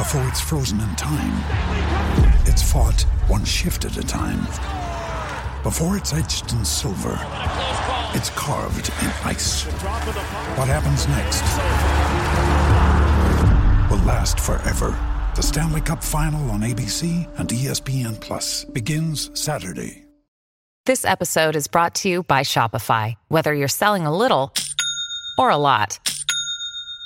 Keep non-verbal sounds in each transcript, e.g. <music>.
Before it's frozen in time, it's fought one shift at a time. Before it's etched in silver, it's carved in ice. What happens next will last forever. The Stanley Cup Final on ABC and ESPN Plus begins Saturday. This episode is brought to you by Shopify. Whether you're selling a little or a lot,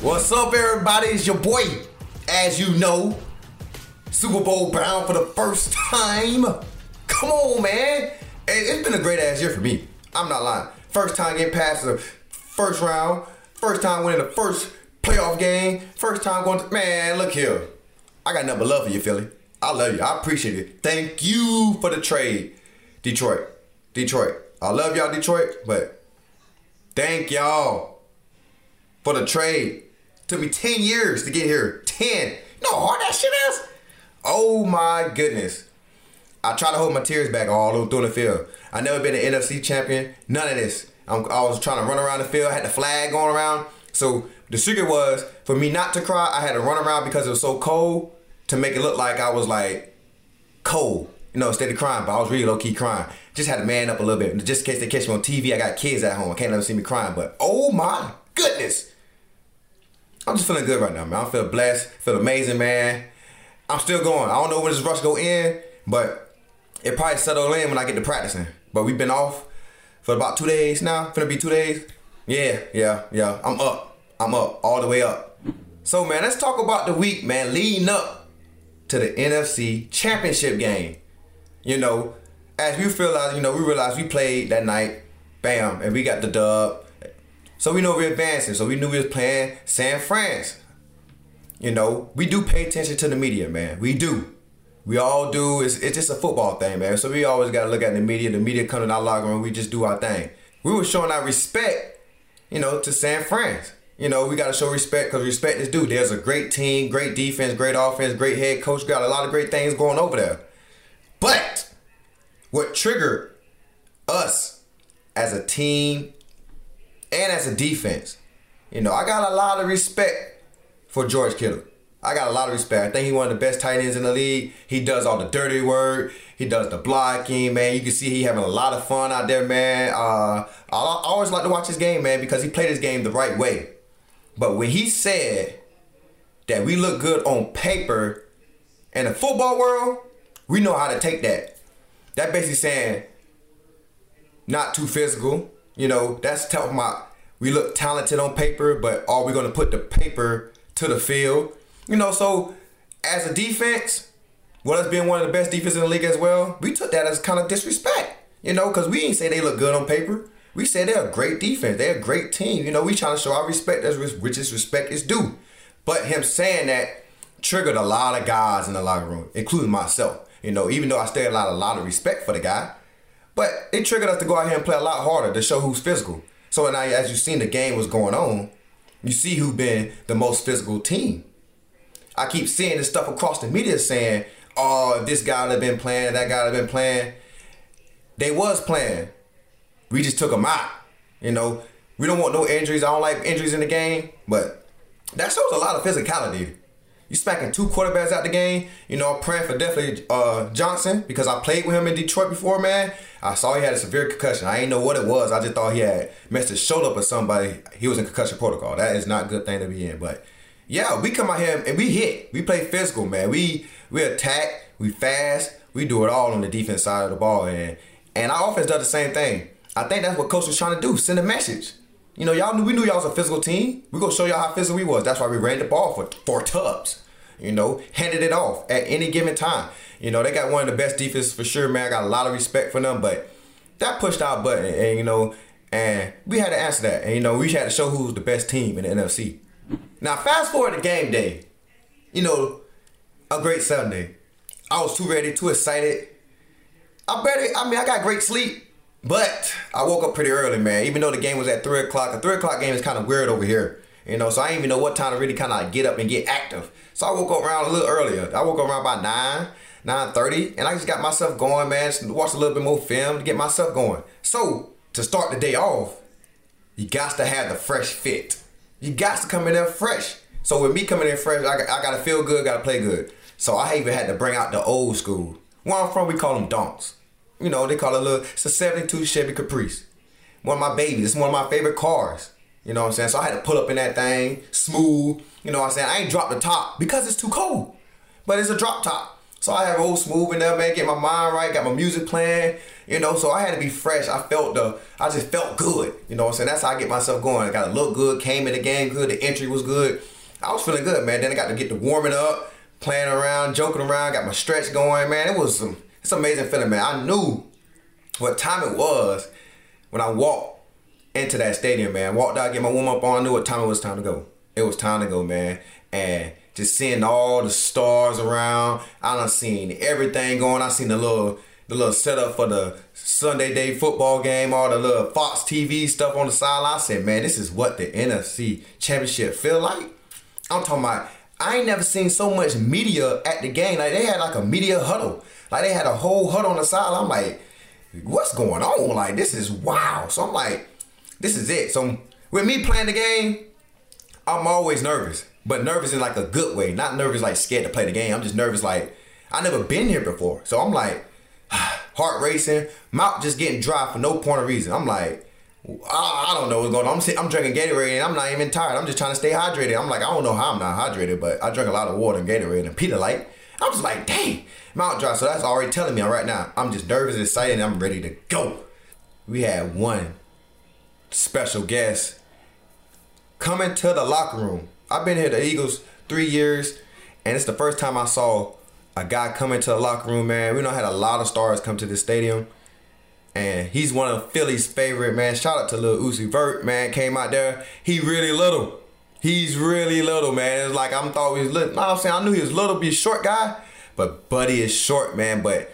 What's up, everybody? It's your boy, as you know, Super Bowl bound for the first time. Come on, man. It's been a great ass year for me. I'm not lying. First time getting past the first round, first time winning the first playoff game, first time going to, man, look here. I got nothing but love for you, Philly. I love you. I appreciate it. Thank you for the trade, Detroit. Detroit. I love y'all, Detroit, but thank y'all for the trade. Took me 10 years to get here. 10. You know how hard that shit is? Oh my goodness. I try to hold my tears back all over through the field. I never been an NFC champion. None of this. I'm, i was trying to run around the field. I had the flag going around. So the secret was for me not to cry. I had to run around because it was so cold to make it look like I was like cold. You know, instead of crying, but I was really low key crying. Just had to man up a little bit. Just in case they catch me on TV, I got kids at home. I can't let them see me crying. But oh my goodness. I'm just feeling good right now, man. I feel blessed, feel amazing, man. I'm still going. I don't know when this rush go in, but it probably settle in when I get to practicing. But we've been off for about two days now. Finna be two days. Yeah, yeah, yeah. I'm up. I'm up all the way up. So man, let's talk about the week, man, leading up to the NFC Championship game. You know, as we realize, you know, we realized we played that night, bam, and we got the dub. So we know we're advancing. So we knew we was playing San France. You know, we do pay attention to the media, man. We do. We all do. It's, it's just a football thing, man. So we always got to look at the media. The media coming out locker room. We just do our thing. We were showing our respect, you know, to San France. You know, we got to show respect because respect is due. There's a great team, great defense, great offense, great head coach. Got a lot of great things going over there. But what triggered us as a team and as a defense. You know, I got a lot of respect for George Kittle. I got a lot of respect. I think he's one of the best tight ends in the league. He does all the dirty work. He does the blocking, man. You can see he having a lot of fun out there, man. Uh, I always like to watch his game, man, because he played his game the right way. But when he said that we look good on paper in the football world, we know how to take that. That basically saying not too physical. You know, that's telling my we look talented on paper, but are we gonna put the paper to the field? You know, so as a defense, with us being one of the best defenses in the league as well, we took that as kind of disrespect. You know, because we ain't say they look good on paper. We say they're a great defense. They're a great team. You know, we trying to show our respect as which is respect is due. But him saying that triggered a lot of guys in the locker room, including myself. You know, even though I still had a lot, a lot of respect for the guy, but it triggered us to go out here and play a lot harder to show who's physical. So now, as you've seen the game was going on, you see who been the most physical team. I keep seeing this stuff across the media saying, "Oh, this guy have been playing, that guy have been playing." They was playing. We just took them out. You know, we don't want no injuries. I don't like injuries in the game, but that shows a lot of physicality. You smacking two quarterbacks out the game. You know, i praying for definitely uh, Johnson because I played with him in Detroit before, man. I saw he had a severe concussion. I didn't know what it was. I just thought he had messed his shoulder up with somebody. He was in concussion protocol. That is not a good thing to be in. But yeah, we come out here and we hit. We play physical, man. We we attack. We fast. We do it all on the defense side of the ball, and and our offense does the same thing. I think that's what coach was trying to do. Send a message. You know, y'all knew we knew y'all was a physical team. We gonna show y'all how physical we was. That's why we ran the ball for four tubs. You know, handed it off at any given time. You know, they got one of the best defenses for sure, man. I got a lot of respect for them, but that pushed our button, and you know, and we had to answer that, and you know, we had to show who's the best team in the NFC. Now, fast forward to game day. You know, a great Sunday. I was too ready, too excited. I better. I mean, I got great sleep. But I woke up pretty early, man. Even though the game was at three o'clock, a three o'clock game is kind of weird over here, you know. So I didn't even know what time to really kind of get up and get active. So I woke up around a little earlier. I woke up around about nine, nine thirty, and I just got myself going, man. Just watched a little bit more film to get myself going. So to start the day off, you got to have the fresh fit. You got to come in there fresh. So with me coming in fresh, I, I gotta feel good, gotta play good. So I even had to bring out the old school. Where I'm from, we call them donks. You know, they call it a little, it's a 72 Chevy Caprice. One of my babies. It's one of my favorite cars. You know what I'm saying? So I had to pull up in that thing, smooth. You know what I'm saying? I ain't dropped the top because it's too cold. But it's a drop top. So I have old smooth in there, man, get my mind right, got my music playing, you know, so I had to be fresh. I felt the, I just felt good. You know what I'm saying? That's how I get myself going. I got to look good, came in the game good, the entry was good. I was feeling good, man. Then I got to get the warming up, playing around, joking around, got my stretch going, man. It was some, it's amazing feeling, man. I knew what time it was when I walked into that stadium, man. Walked out, get my warm up on, I knew what time it was time to go. It was time to go, man. And just seeing all the stars around, I done seen everything going. I seen the little the little setup for the Sunday day football game, all the little Fox TV stuff on the sideline. I said, man, this is what the NFC championship feel like. I'm talking about I ain't never seen so much media at the game. Like they had like a media huddle. Like they had a whole hut on the side. I'm like, what's going on? Like this is wow. So I'm like, this is it. So with me playing the game, I'm always nervous. But nervous in like a good way. Not nervous like scared to play the game. I'm just nervous like I never been here before. So I'm like <sighs> heart racing, mouth just getting dry for no point of reason. I'm like, I, don't know what's going on. I'm, sitting, I'm drinking Gatorade and I'm not even tired. I'm just trying to stay hydrated. I'm like, I don't know how I'm not hydrated, but I drink a lot of water and Gatorade and Pedialyte. I was like, dang, mouth dry. So that's already telling me right now. I'm just nervous and excited I'm ready to go. We had one special guest coming to the locker room. I've been here the Eagles three years, and it's the first time I saw a guy come into the locker room, man. We know had a lot of stars come to this stadium. And he's one of Philly's favorite, man. Shout out to Lil Uzi Vert, man. Came out there. He really little. He's really little, man. It's like I'm thought he was little. No, I'm saying I knew he was little, be short guy. But Buddy is short, man. But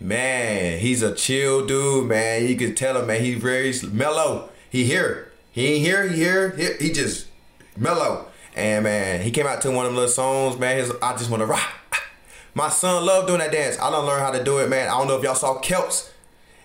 man, he's a chill dude, man. You can tell him, man. He's very mellow. He here. He ain't here. He here. He, he just mellow. And man, he came out to one of them little songs, man. His I just want to rock. My son loved doing that dance. I don't learn how to do it, man. I don't know if y'all saw Kelce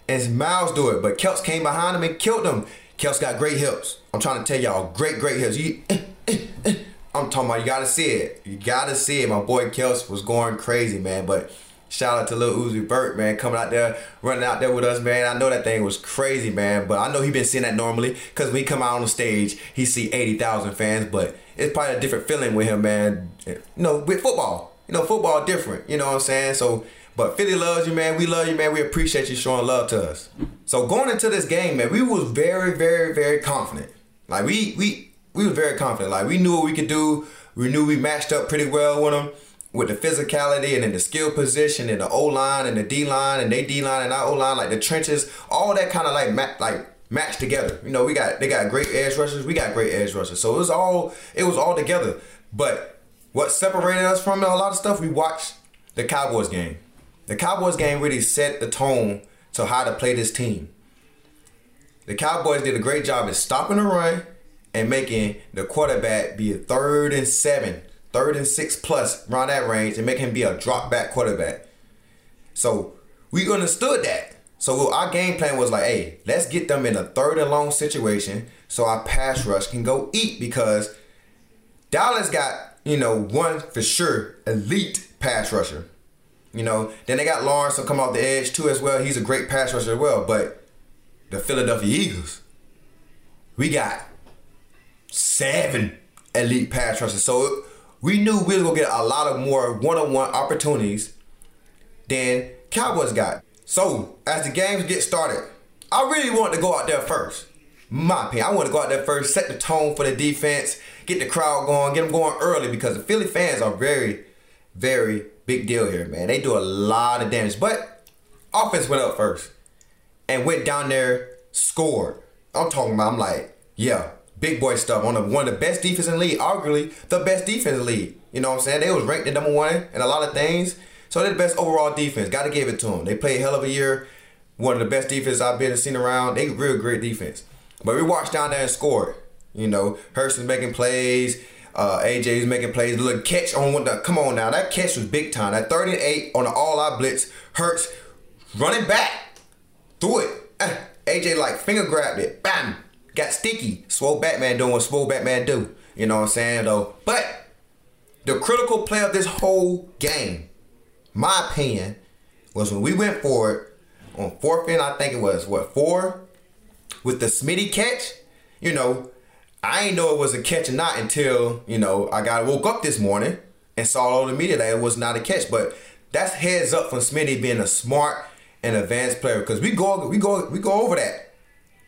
and Miles do it, but Kelce came behind him and killed him. Kelce got great hips. I'm trying to tell y'all, great, great hips. You, eh, eh, eh. I'm talking about you gotta see it. You gotta see it. My boy Kelce was going crazy, man. But Shout out to Lil Uzi Vert, man, coming out there, running out there with us, man. I know that thing was crazy, man, but I know he been seeing that normally because when he come out on the stage, he see 80,000 fans, but it's probably a different feeling with him, man. You know, with football. You know, football different, you know what I'm saying? So, but Philly loves you, man. We love you, man. We appreciate you showing love to us. So going into this game, man, we was very, very, very confident. Like we we we were very confident. Like we knew what we could do. We knew we matched up pretty well with them with the physicality and then the skill position and the O line and the D line and they D line and our O line, like the trenches, all that kind of like ma- like matched together. You know, we got they got great edge rushers, we got great edge rushers. So it was all it was all together. But what separated us from a lot of stuff, we watched the Cowboys game. The Cowboys game really set the tone to how to play this team. The Cowboys did a great job at stopping the run and making the quarterback be a third and seven, third and six plus around that range and make him be a drop back quarterback. So we understood that. So our game plan was like, hey, let's get them in a third and long situation so our pass rush can go eat because Dallas got, you know, one for sure elite pass rusher. You know, then they got Lawrence to come off the edge too as well. He's a great pass rusher as well. But the Philadelphia Eagles, we got seven elite pass rushers. So we knew we were gonna get a lot of more one-on-one opportunities than Cowboys got. So as the games get started, I really wanted to go out there first. My opinion, I want to go out there first, set the tone for the defense, get the crowd going, get them going early because the Philly fans are very, very big deal here, man. They do a lot of damage, but offense went up first and went down there, scored. I'm talking about, I'm like, yeah, big boy stuff on the, one of the best defense in the league, arguably the best defense in the league. You know what I'm saying? They was ranked the number one in a lot of things. So they're the best overall defense. Got to give it to them. They played hell of a year. One of the best defenses I've been seen around. They real great defense. But we watched down there and scored. You know, Hurts is making plays. Uh, AJ was making plays. Little catch on one. The, come on now, that catch was big time. That 38 on the all-out blitz. Hurts running back threw it. Uh, AJ like finger grabbed it. Bam. Got sticky. Swole Batman doing what Swole Batman do. You know what I'm saying though. But the critical play of this whole game, my opinion, was when we went for it on fourth and I think it was what four with the Smitty catch. You know, I ain't know it was a catch or not until you know I got woke up this morning and saw all the media that it was not a catch. But that's heads up from Smitty being a smart and advanced player because we go we go we go over that.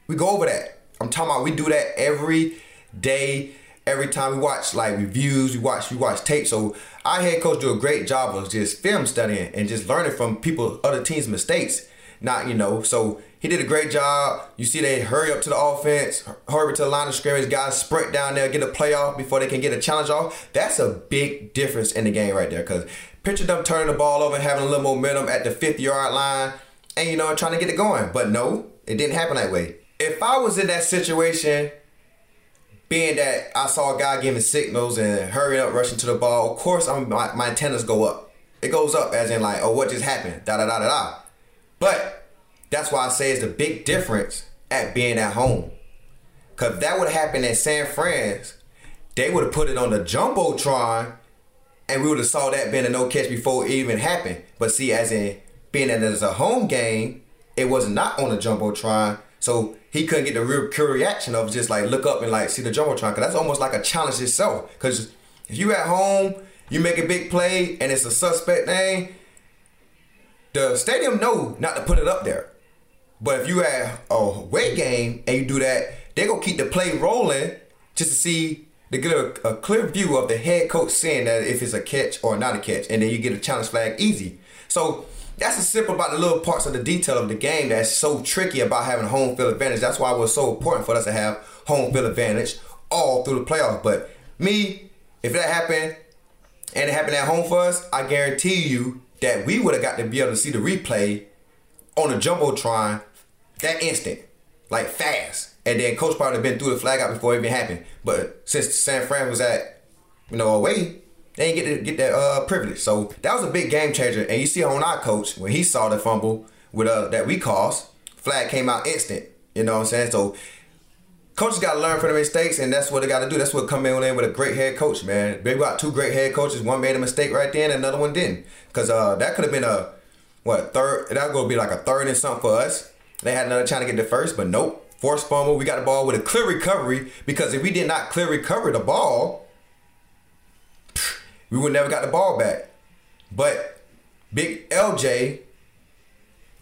We go over that. I'm talking about we do that every day, every time we watch like reviews, we watch we watch tape. So our head coach do a great job of just film studying and just learning from people other teams' mistakes. Not you know so he did a great job. You see, they hurry up to the offense, hurry up to the line of scrimmage. Guys sprint down there, get a playoff before they can get a challenge off. That's a big difference in the game right there. Because picture them turning the ball over, having a little momentum at the 50 yard line, and you know, trying to get it going. But no, it didn't happen that way. If I was in that situation, being that I saw a guy giving signals and hurrying up, rushing to the ball, of course, I'm, my, my antennas go up. It goes up as in like, oh, what just happened? Da da da da da. But that's why I say it's the big difference at being at home. Cause that would have happened at San Fran's, they would have put it on the jumbotron, and we would have saw that being a no catch before it even happened. But see, as in being that it's a home game, it was not on the jumbotron, so he couldn't get the real pure reaction of just like look up and like see the jumbotron. Cause that's almost like a challenge itself. Cause if you at home, you make a big play and it's a suspect thing, the stadium know not to put it up there. But if you have a weight game and you do that, they gonna keep the play rolling just to see to get a, a, clear view of the head coach saying that if it's a catch or not a catch, and then you get a challenge flag easy. So that's the simple about the little parts of the detail of the game that's so tricky about having home field advantage. That's why it was so important for us to have home field advantage all through the playoffs. But me, if that happened and it happened at home for us, I guarantee you that we would have got to be able to see the replay on the jumbotron that instant, like fast. And then coach probably been through the flag out before it even happened. But since San Fran was at, you know, away, they didn't get to get that uh, privilege. So that was a big game changer. And you see on our coach when he saw the fumble with uh that we caused, flag came out instant. You know what I'm saying? So coaches got to learn from the mistakes, and that's what they got to do. That's what coming in with a great head coach, man. They got two great head coaches. One made a mistake right then, another one didn't. Because uh, that could have been a what third? That gonna be like a third and something for us. They had another chance to get the first, but nope. Forced fumble. We got the ball with a clear recovery because if we did not clear recover the ball, we would never got the ball back. But Big LJ,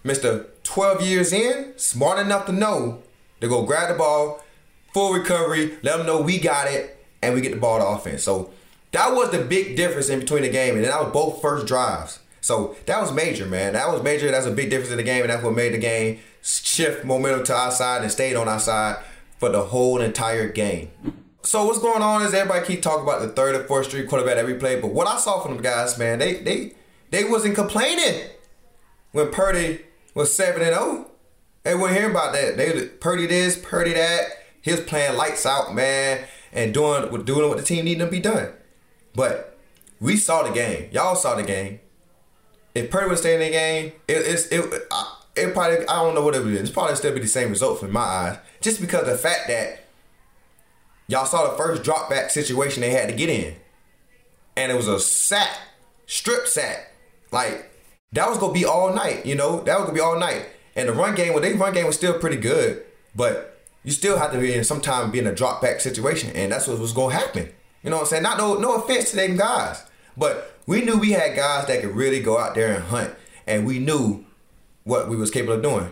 Mr. 12 years in, smart enough to know to go grab the ball, full recovery, let them know we got it, and we get the ball to offense. So that was the big difference in between the game, and that was both first drives. So that was major, man. That was major. That's a big difference in the game, and that's what made the game shift momentum to our side and stayed on our side for the whole entire game. So what's going on is everybody keep talking about the third and fourth street quarterback every play, but what I saw from the guys, man, they they they wasn't complaining when Purdy was seven and zero. They wouldn't hear about that. They Purdy this, Purdy that. He was playing lights out, man, and doing doing what the team needed to be done. But we saw the game. Y'all saw the game. If Purdy was staying in the game, it, it's it, it probably I don't know what it be. It's probably still be the same result from my eyes, just because the fact that y'all saw the first drop back situation they had to get in, and it was a sack, strip sack, like that was gonna be all night. You know, that was gonna be all night. And the run game, well, they run game was still pretty good, but you still have to be in sometime be in a drop back situation, and that's what was gonna happen. You know what I'm saying? Not no no offense to them guys, but we knew we had guys that could really go out there and hunt, and we knew what we was capable of doing.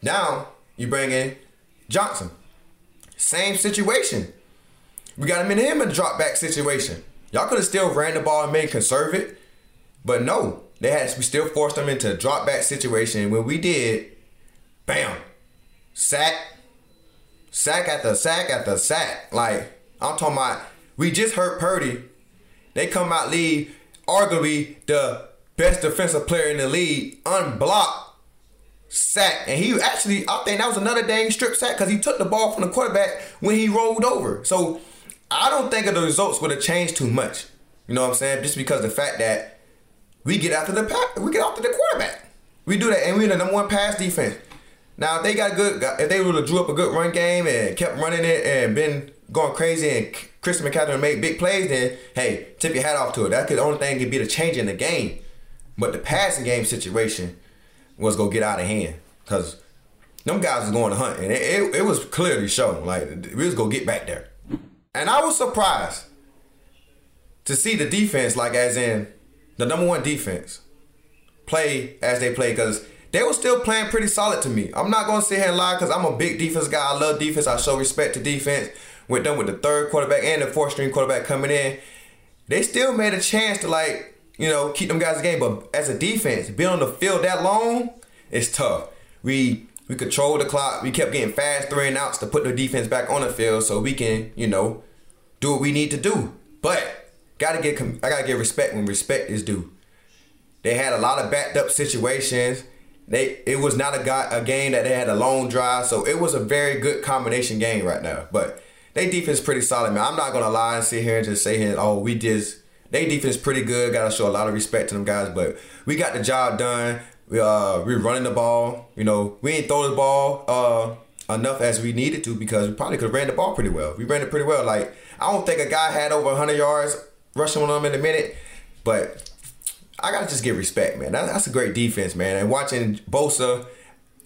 Now you bring in Johnson, same situation. We got him in him in a drop back situation. Y'all could have still ran the ball and made conserve it, but no, they had we still forced them into a drop back situation. When we did, bam, sack, sack after sack after sack. Like I'm talking about, we just hurt Purdy. They come out lead, arguably the best defensive player in the league, unblocked sack, and he actually I think that was another dang strip sack because he took the ball from the quarterback when he rolled over. So I don't think of the results would have changed too much. You know what I'm saying? Just because the fact that we get after the pack, we get after the quarterback. We do that, and we're the number one pass defense. Now, if they got good, if they would have drew up a good run game and kept running it and been going crazy and Christian McCaffrey made big plays, then hey, tip your hat off to it. That could the only thing could be the change in the game. But the passing game situation was gonna get out of hand because them guys was going to hunt, and it, it, it was clearly shown like we was gonna get back there. And I was surprised to see the defense, like as in the number one defense, play as they play because they were still playing pretty solid to me. I'm not gonna sit here and lie because I'm a big defense guy. I love defense. I show respect to defense. With them with the third quarterback and the fourth string quarterback coming in, they still made a chance to like you know keep them guys in the game. But as a defense, being on the field that long, it's tough. We we controlled the clock. We kept getting fast three and outs to put the defense back on the field so we can you know do what we need to do. But gotta get I gotta get respect when respect is due. They had a lot of backed up situations. They it was not a, guy, a game that they had a long drive, so it was a very good combination game right now. But they defense pretty solid, man. I'm not gonna lie and sit here and just say here, oh, we just they defense pretty good. Gotta show a lot of respect to them guys, but we got the job done. We uh we running the ball. You know, we ain't throw the ball uh enough as we needed to because we probably could have ran the ball pretty well. We ran it pretty well. Like I don't think a guy had over 100 yards rushing on them in a minute, but I gotta just give respect, man. That, that's a great defense, man. And watching Bosa,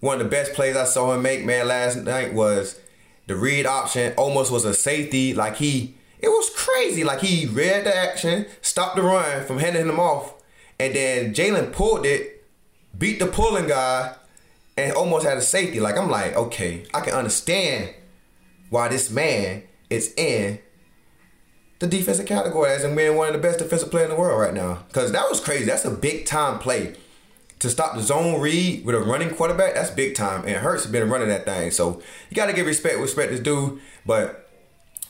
one of the best plays I saw him make, man, last night was the read option. Almost was a safety. Like he, it was crazy. Like he read the action, stopped the run from handing him off, and then Jalen pulled it, beat the pulling guy, and almost had a safety. Like I'm like, okay, I can understand why this man is in the defensive category as in being one of the best defensive players in the world right now. Because that was crazy. That's a big time play. To stop the zone read with a running quarterback, that's big time. And Hurts has been running that thing. So you got to give respect respect is due. But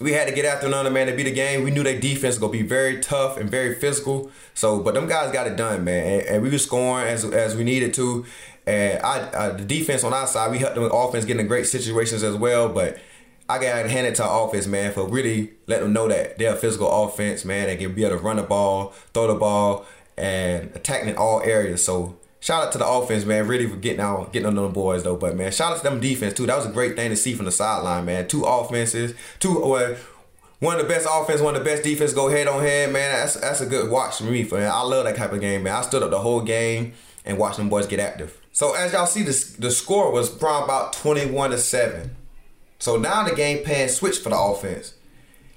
we had to get after another man to beat the game. We knew their defense was gonna be very tough and very physical. So, but them guys got it done, man, and, and we were scoring as as we needed to. And I, I, the defense on our side, we helped them offense getting in great situations as well. But I got to hand it to our offense, man, for really letting them know that they're a physical offense, man. They can be able to run the ball, throw the ball, and attacking in all areas. So shout out to the offense, man, really for getting out, getting on them boys though. But man, shout out to them defense too. That was a great thing to see from the sideline, man. Two offenses, two well, one of the best offense, one of the best defense go head on head, man. That's that's a good watch for me, man. I love that type of game, man. I stood up the whole game. and watched them boys get active. So as y'all see, the, the score was probably about 21 to 7. So now the game plan switched for the offense.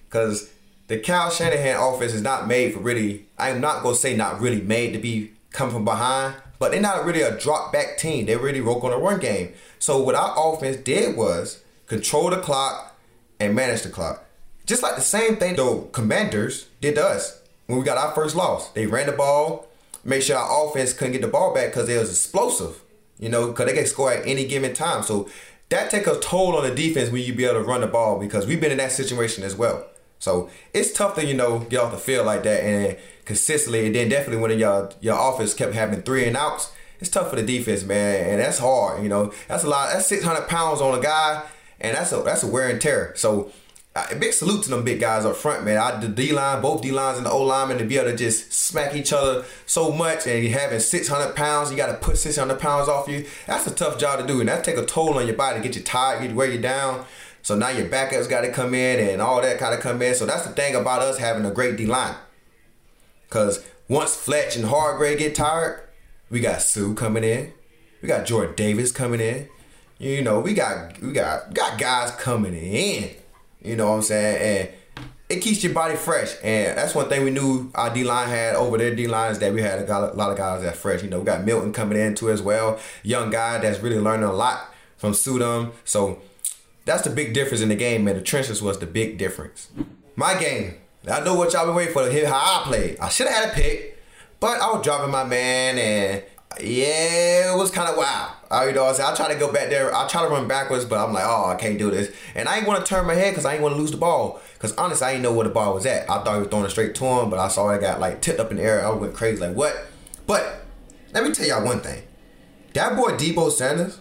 Because the Kyle Shanahan offense is not made for really, I'm not going to say not really made to be coming from behind, but they're not really a drop back team. They really work on a run game. So what our offense did was control the clock and manage the clock. Just like the same thing the commanders did to us when we got our first loss. They ran the ball, made sure our offense couldn't get the ball back because it was explosive. You know, because they can score at any given time. So that take a toll on the defense when you be able to run the ball because we've been in that situation as well. So it's tough to you know get off the field like that and consistently, and then definitely when your your offense kept having three and outs, it's tough for the defense, man, and that's hard. You know, that's a lot. That's six hundred pounds on a guy, and that's a that's a wear and tear. So a big salute to them big guys up front, man. I, the D line, both D lines and the O linemen to be able to just smack each other so much, and having 600 pounds, you got to put 600 pounds off you. That's a tough job to do, and that take a toll on your body, get you tired, get wear you down. So now your backups got to come in and all that kind of come in. So that's the thing about us having a great D line, because once Fletch and Hargrave get tired, we got Suh coming in, we got Jordan Davis coming in. You know, we got we got got guys coming in. You know what I'm saying? And it keeps your body fresh. And that's one thing we knew our D line had over their D line is that we had a lot of guys that fresh. You know, we got Milton coming in too as well. Young guy that's really learning a lot from Sudom. So that's the big difference in the game, man. The trenches was the big difference. My game. I know what y'all been waiting for to hear how I played. I should have had a pick, but I was dropping my man and yeah, it was kind of wild. I, you know, I, said, I try to go back there. I try to run backwards, but I'm like, oh, I can't do this. And I ain't want to turn my head because I ain't want to lose the ball. Because honestly, I didn't know where the ball was at. I thought he was throwing it straight to him, but I saw it got like tipped up in the air. I went crazy, like what? But let me tell y'all one thing. That boy Deebo Sanders,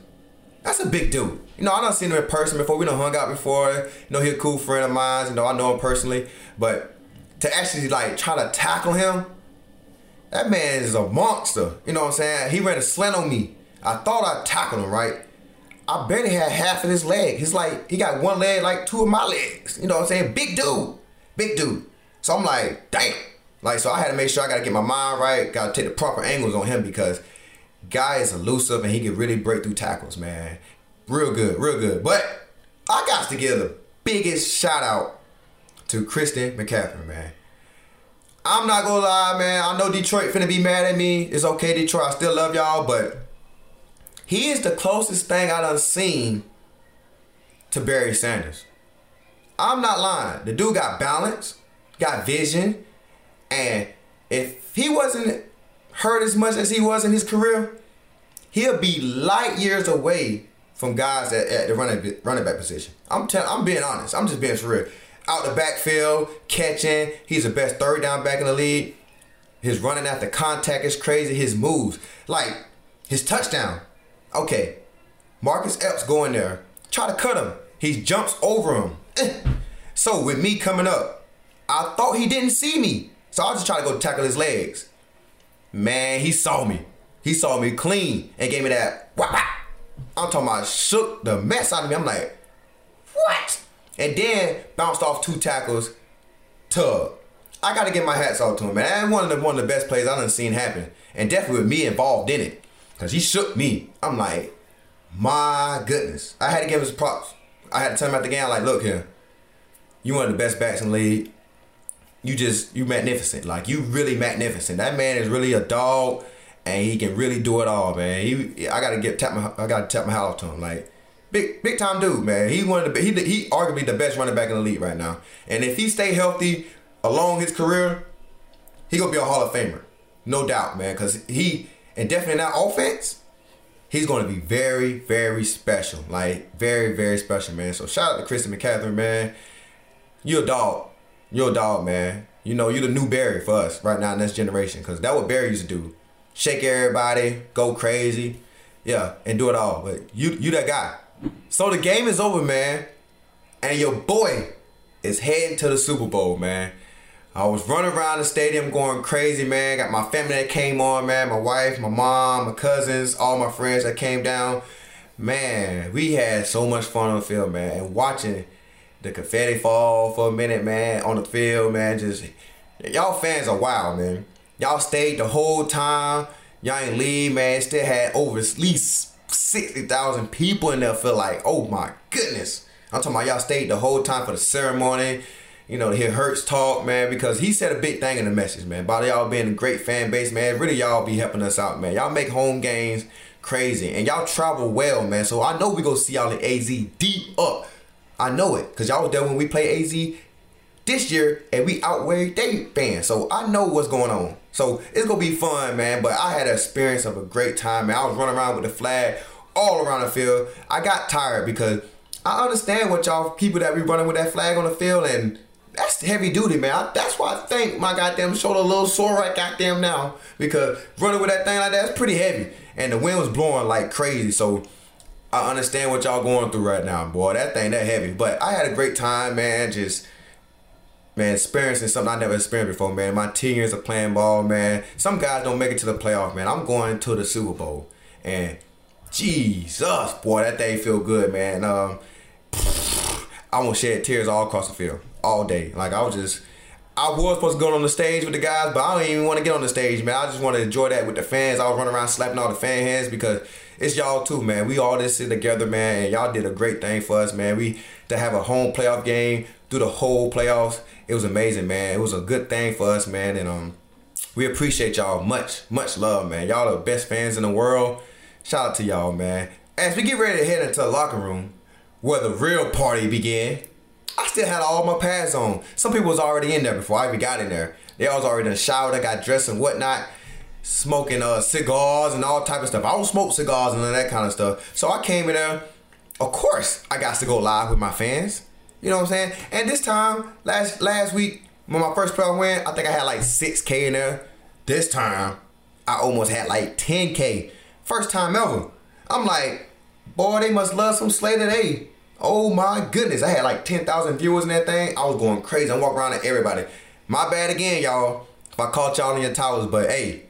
that's a big dude. You know, I done seen him in person before. We done hung out before. You know, he a cool friend of mine. You know, I know him personally. But to actually like try to tackle him, that man is a monster. You know what I'm saying? He ran a slant on me. I thought I tackled him, right? I barely had half of his leg. He's like, he got one leg, like two of my legs. You know what I'm saying? Big dude. Big dude. So I'm like, damn. Like, so I had to make sure I gotta get my mind right, gotta take the proper angles on him because guy is elusive and he can really break through tackles, man. Real good, real good. But I got to give the biggest shout out to Christian McCaffrey, man. I'm not gonna lie, man. I know Detroit finna be mad at me. It's okay, Detroit. I still love y'all, but he is the closest thing I done seen to Barry Sanders. I'm not lying. The dude got balance, got vision, and if he wasn't hurt as much as he was in his career, he'll be light years away from guys at, at the running running back position. I'm telling, I'm being honest. I'm just being for real out the backfield, catching. He's the best third down back in the league. His running after contact is crazy. His moves, like his touchdown. Okay, Marcus Epps going there, try to cut him. He jumps over him. Eh. So with me coming up, I thought he didn't see me, so I just try to go tackle his legs. Man, he saw me. He saw me clean and gave me that. I'm talking about shook the mess out of me. I'm like, what? and then bounced off two tackles. Tug. I gotta get my hats off to him, man. That's one of the one of the best plays I done seen happen. And definitely with me involved in it. Cause he shook me. I'm like, my goodness. I had to give him his props. I had to tell him at the game, like, look here, you one of the best backs in the league. You just you magnificent. Like you really magnificent. That man is really a dog and he can really do it all, man. He I gotta get tap my I gotta tap my hat to him. Like Big big time dude, man. He's one of the he he arguably the best running back in the league right now. And if he stay healthy along his career, he gonna be a Hall of Famer, no doubt, man. Cause he and definitely in that offense, he's gonna be very very special, like very very special, man. So shout out to Christian McCaffrey, man. You're a dog, You're a dog, man. You know you're the new Barry for us right now in this generation, cause that what Barry used to do, shake everybody, go crazy, yeah, and do it all. But you you that guy. So the game is over, man. And your boy is heading to the Super Bowl, man. I was running around the stadium going crazy, man. Got my family that came on, man. My wife, my mom, my cousins, all my friends that came down. Man, we had so much fun on the field, man. And watching the confetti fall for a minute, man, on the field, man. Just y'all fans are wild, man. Y'all stayed the whole time. y'all ain't leave, man. Still had over at least sixty thousand people in there. Feel like, oh my goodness. I'm talking about y'all stayed the whole time for the ceremony. You know, to hear Hurts talk, man, because he said a big thing in the message, man. About y'all being a great fan base, man. Really, y'all be helping us out, man. Y'all make home games crazy, and y'all travel well, man. So I know we go see y'all in AZ deep up. I know it, cause y'all was there when we play AZ this year, and we outweighed they fans. So I know what's going on. So it's gonna be fun, man. But I had an experience of a great time, man. I was running around with the flag all around the field. I got tired because I understand what y'all people that be running with that flag on the field and that's heavy duty, man. I, that's why I think my goddamn shoulder a little sore right goddamn now because running with that thing like that's pretty heavy, and the wind was blowing like crazy. So I understand what y'all going through right now, boy. That thing that heavy, but I had a great time, man. Just man, experiencing something I never experienced before, man. My ten years of playing ball, man. Some guys don't make it to the playoff, man. I'm going to the Super Bowl, and Jesus, boy, that thing feel good, man. Um, I won't shed tears all across the field all day. Like I was just, I was supposed to go on the stage with the guys, but I don't even want to get on the stage, man. I just want to enjoy that with the fans. I was running around slapping all the fan hands because it's y'all too, man. We all this sit together, man, and y'all did a great thing for us, man. We to have a home playoff game through the whole playoffs. It was amazing, man. It was a good thing for us, man, and um, we appreciate y'all much, much love, man. Y'all the best fans in the world. Shout out to y'all, man. As we get ready to head into the locker room, where the real party began. I still had all my pads on. Some people was already in there before I even got in there. They was already in the shower, they got dressed and whatnot, smoking uh cigars and all type of stuff. I don't smoke cigars and all that kind of stuff. So I came in there. Of course, I got to go live with my fans. You know what I'm saying? And this time, last last week, when my first playoff win, I think I had like 6K in there. This time, I almost had like 10K. First time ever. I'm like, boy, they must love some Slay today. Oh my goodness. I had like 10,000 viewers in that thing. I was going crazy. I'm walking around at everybody. My bad again, y'all. If I caught y'all in your towers, but hey,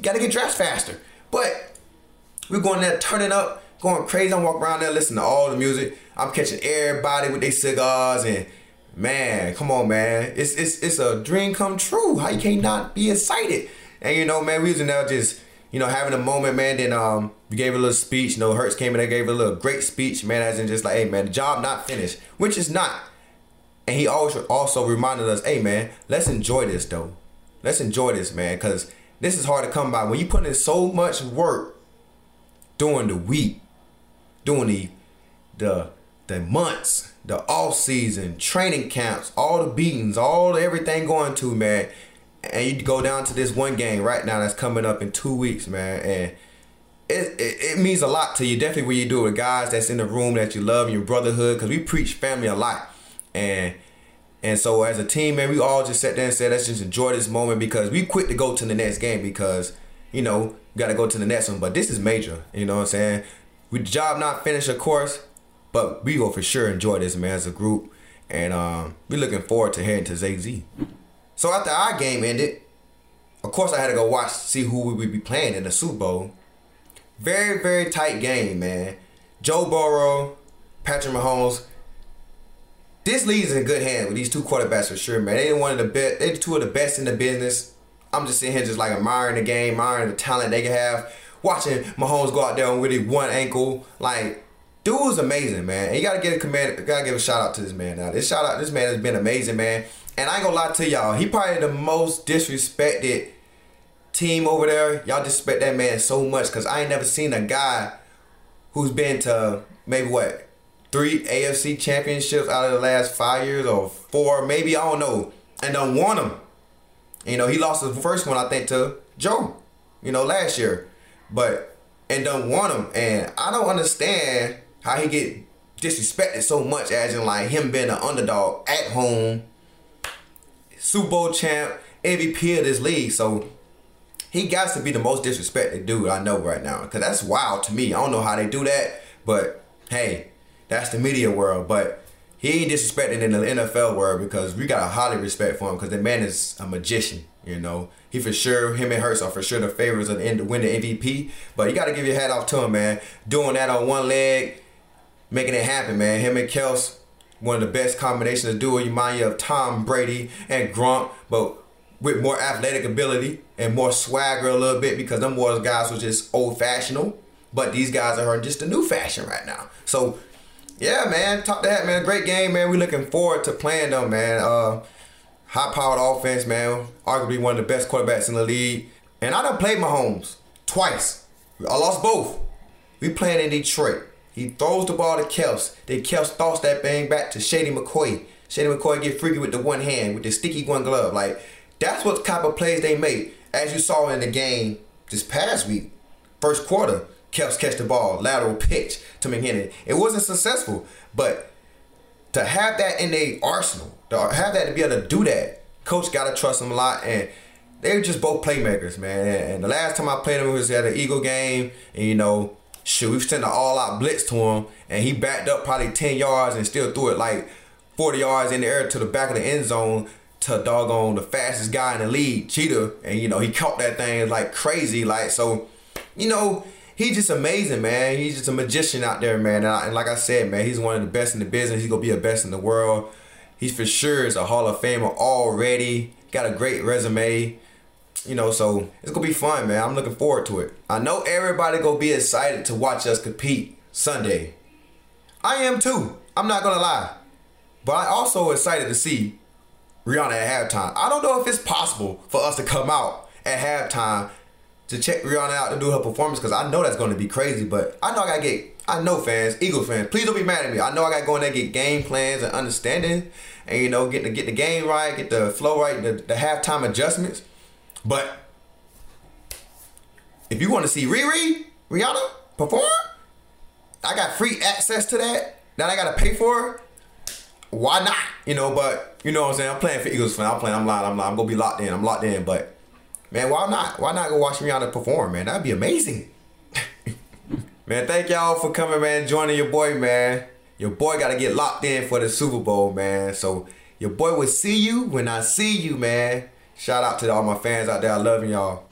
gotta get dressed faster. But we're going there turning up, going crazy. I'm walking around there listening to all the music. I'm catching everybody with their cigars and man, come on, man. It's it's it's a dream come true. How you can't not be excited? And you know, man, we was in there just you know, having a moment, man. Then um, we gave a little speech. You know, Hurts came in and gave a little great speech, man. As in just like, hey, man, the job not finished, which is not. And he always also reminded us, hey, man, let's enjoy this though. Let's enjoy this, man, because this is hard to come by. When you put in so much work during the week, during the the the months, the off season, training camps, all the beatings, all everything going to, man and you go down to this one game right now that's coming up in two weeks, man, and it, it, it means a lot to you. Definitely when you do it with guys that's in the room that you love and your brotherhood, because we preach family a lot, and and so as a team, man, we all just sat there and said, let's just enjoy this moment because we quit to go to the next game because you know got to go to the next one. But this is major, you know what I'm saying? We the job not finished, of course, but we will for sure enjoy this, man, as a group, and um, we're looking forward to heading to ZZ. So after our game ended, of course I had to go watch see who we would be playing in the Super Bowl. Very very tight game, man. Joe Burrow, Patrick Mahomes. This league is in good hands with these two quarterbacks for sure, man. They one of the best. They two of the best in the business. I'm just sitting here just like admiring the game, admiring the talent they can have. Watching Mahomes go out there on really one ankle, like dude was amazing, man. And you gotta give a command, gotta give a shout out to this man. Now, this shout out, this man has been amazing, man. And I ain't gonna lie to y'all, he probably the most disrespected team over there. Y'all disrespect that man so much because I ain't never seen a guy who's been to maybe what three AFC championships out of the last five years or four, maybe I don't know, and don't won them. You know, he lost the first one I think to Joe. You know, last year, but and don't want him. And I don't understand how he get disrespected so much, as in like him being an underdog at home Super Bowl champ, MVP of this league. So he got to be the most disrespected dude I know right now. Cause that's wild to me. I don't know how they do that, but hey, that's the media world. But he ain't disrespecting in the NFL world because we got a highly respect for him because the man is a magician. You know, he for sure, him and Hurts are for sure the favorites of the end to win the MVP. But you got to give your hat off to him, man. Doing that on one leg, making it happen, man. Him and Kelce one of the best combinations do it. You mind you of Tom Brady and Gronk, but with more athletic ability and more swagger a little bit because them boys guys was just old fashioned. But these guys are just the new fashion right now. So yeah, man, top to that, man. Great game, man. We looking forward to playing them, man. Uh, high powered offense, man. Arguably one of the best quarterbacks in the league. And I done played Mahomes twice. I lost both. We playing in Detroit. He throws the ball to Kelce. Then Kelce throws that thing back to Shady McCoy. Shady McCoy get freaky with the one hand, with the sticky one glove. Like, that's what type of plays they made. As you saw in the game this past week, first quarter, Kelce catch the ball, lateral pitch to McKinnon. It wasn't successful, but to have that in their arsenal, to have that to be able to do that, coach got to trust them a lot. And they're just both playmakers, man. And the last time I played him was at an Eagle game, and you know, shoot, we sent an all-out blitz to him, and he backed up probably 10 yards and still threw it like 40 yards in the air to the back of the end zone to doggone the fastest guy in the league, Cheetah, and you know he caught that thing like crazy, like so, you know. He's just amazing, man. He's just a magician out there, man. And, I, and like I said, man, he's one of the best in the business. He's gonna be the best in the world. He's for sure is a Hall of Famer already. Got a great resume you know, so it's gonna be fun, man. I'm looking forward to it. I know everybody gonna be excited to watch us compete Sunday. I am too. I'm not gonna lie, but I also excited to see Rihanna at halftime. I don't know if it's possible for us to come out at halftime to check Rihanna out to do her performance because I know that's gonna be crazy. But I know I gotta get. I know fans, Eagle fans, please don't be mad at me. I know I gotta go in there get game plans and understanding, and you know, get to get the game right, get the flow right, the, the halftime adjustments. But if you want to see Riri, Rihanna perform, I got free access to that. That I gotta pay for. Why not? You know, but you know what I'm saying. I'm playing for Eagles fan. I'm playing. I'm lying. I'm lying. I'm gonna be locked in. I'm locked in. But man, why not? Why not go watch Rihanna perform, man? That'd be amazing. <laughs> man, thank y'all for coming, man. Joining your boy, man. Your boy gotta get locked in for the Super Bowl, man. So your boy will see you when I see you, man. Shout out to all my fans out there. I love y'all.